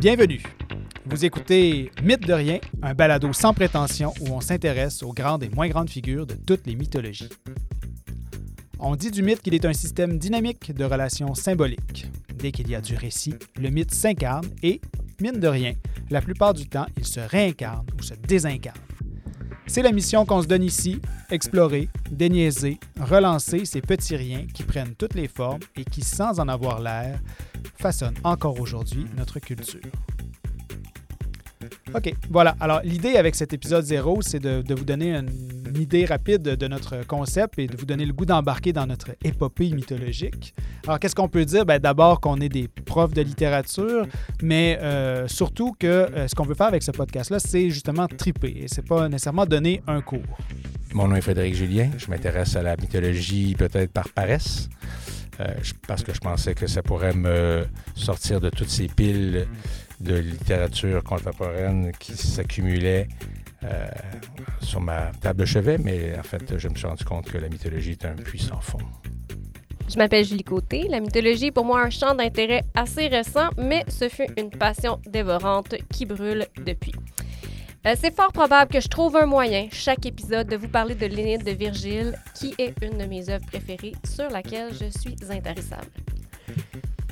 Bienvenue. Vous écoutez Mythe de rien, un balado sans prétention où on s'intéresse aux grandes et moins grandes figures de toutes les mythologies. On dit du mythe qu'il est un système dynamique de relations symboliques. Dès qu'il y a du récit, le mythe s'incarne et, mine de rien, la plupart du temps, il se réincarne ou se désincarne. C'est la mission qu'on se donne ici, explorer, déniaiser, relancer ces petits riens qui prennent toutes les formes et qui, sans en avoir l'air, façonnent encore aujourd'hui notre culture. OK, voilà. Alors, l'idée avec cet épisode zéro, c'est de, vous donner une idée rapide de notre concept et de vous donner le goût d'embarquer dans notre épopée mythologique. Alors, qu'est-ce qu'on peut dire? Ben, D'abord qu'on est des profs de littérature, mais euh, surtout que euh, ce qu'on veut faire avec ce podcast-là, c'est justement triper. Et c'est pas nécessairement donner un cours. Mon nom est Frédéric Julien. Je m'intéresse à la mythologie peut-être par paresse. Euh, parce que je pensais que ça pourrait me sortir de toutes ces piles de littérature contemporaine qui s'accumulaient sur ma table de chevet, mais en fait, je me suis rendu compte que la mythologie est un puissant fond. Je m'appelle Julie Côté. La mythologie est pour moi un champ d'intérêt assez récent, mais ce fut une passion dévorante qui brûle depuis. Euh, c'est fort probable que je trouve un moyen, chaque épisode, de vous parler de l'Énide de Virgile, qui est une de mes œuvres préférées sur laquelle je suis intarissable.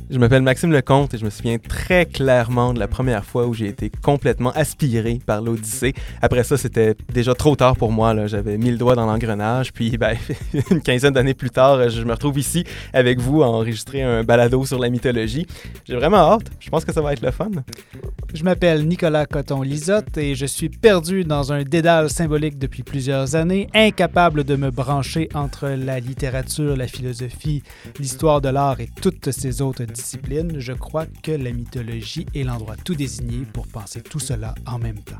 Je m'appelle Maxime Lecomte et je me souviens très clairement de la première fois où j'ai été complètement aspiré par l'Odyssée. Après ça, c'était déjà trop tard pour moi. J'avais mis le doigt dans l'engrenage. Puis, ben, une quinzaine d'années plus tard, je me retrouve ici avec vous à enregistrer un balado sur la mythologie. J'ai vraiment hâte. Je pense que ça va être le fun. Je m'appelle Nicolas Coton-Lisotte et je suis perdu dans un dédale symbolique depuis plusieurs années, incapable de me brancher entre la littérature, la philosophie, l'histoire de l'art et toutes ces autres discipline, je crois que la mythologie est l'endroit tout désigné pour penser tout cela en même temps.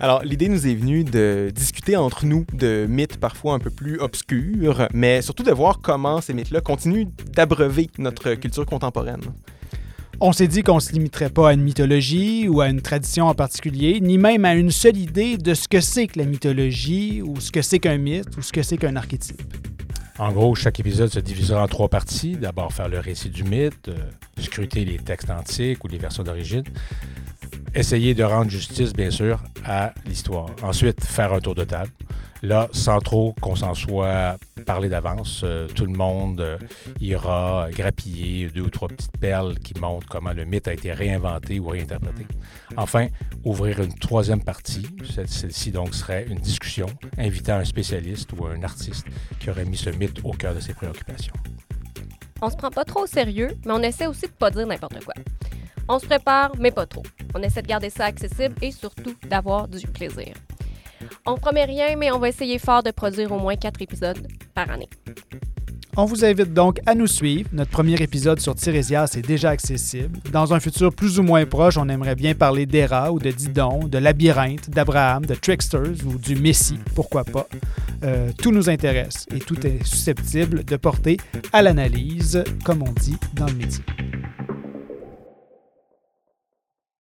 Alors, l'idée nous est venue de discuter entre nous de mythes parfois un peu plus obscurs, mais surtout de voir comment ces mythes-là continuent d'abreuver notre culture contemporaine. On s'est dit qu'on ne se limiterait pas à une mythologie ou à une tradition en particulier, ni même à une seule idée de ce que c'est que la mythologie ou ce que c'est qu'un mythe ou ce que c'est qu'un archétype. En gros, chaque épisode se divisera en trois parties. D'abord, faire le récit du mythe, euh, scruter les textes antiques ou les versions d'origine, essayer de rendre justice, bien sûr, à l'histoire. Ensuite, faire un tour de table. Là, sans trop qu'on s'en soit parlé d'avance, euh, tout le monde euh, ira grappiller deux ou trois petites perles qui montrent comment le mythe a été réinventé ou réinterprété. Enfin, ouvrir une troisième partie. Celle-ci donc serait une discussion invitant un spécialiste ou un artiste qui aurait mis ce mythe au cœur de ses préoccupations. On se prend pas trop au sérieux, mais on essaie aussi de pas dire n'importe quoi. On se prépare, mais pas trop. On essaie de garder ça accessible et surtout d'avoir du plaisir. On promet rien, mais on va essayer fort de produire au moins quatre épisodes par année. On vous invite donc à nous suivre. Notre premier épisode sur Tirésias est déjà accessible. Dans un futur plus ou moins proche, on aimerait bien parler d'Héra ou de Didon, de Labyrinthe, d'Abraham, de Tricksters ou du Messie, pourquoi pas. Euh, tout nous intéresse et tout est susceptible de porter à l'analyse, comme on dit dans le métier.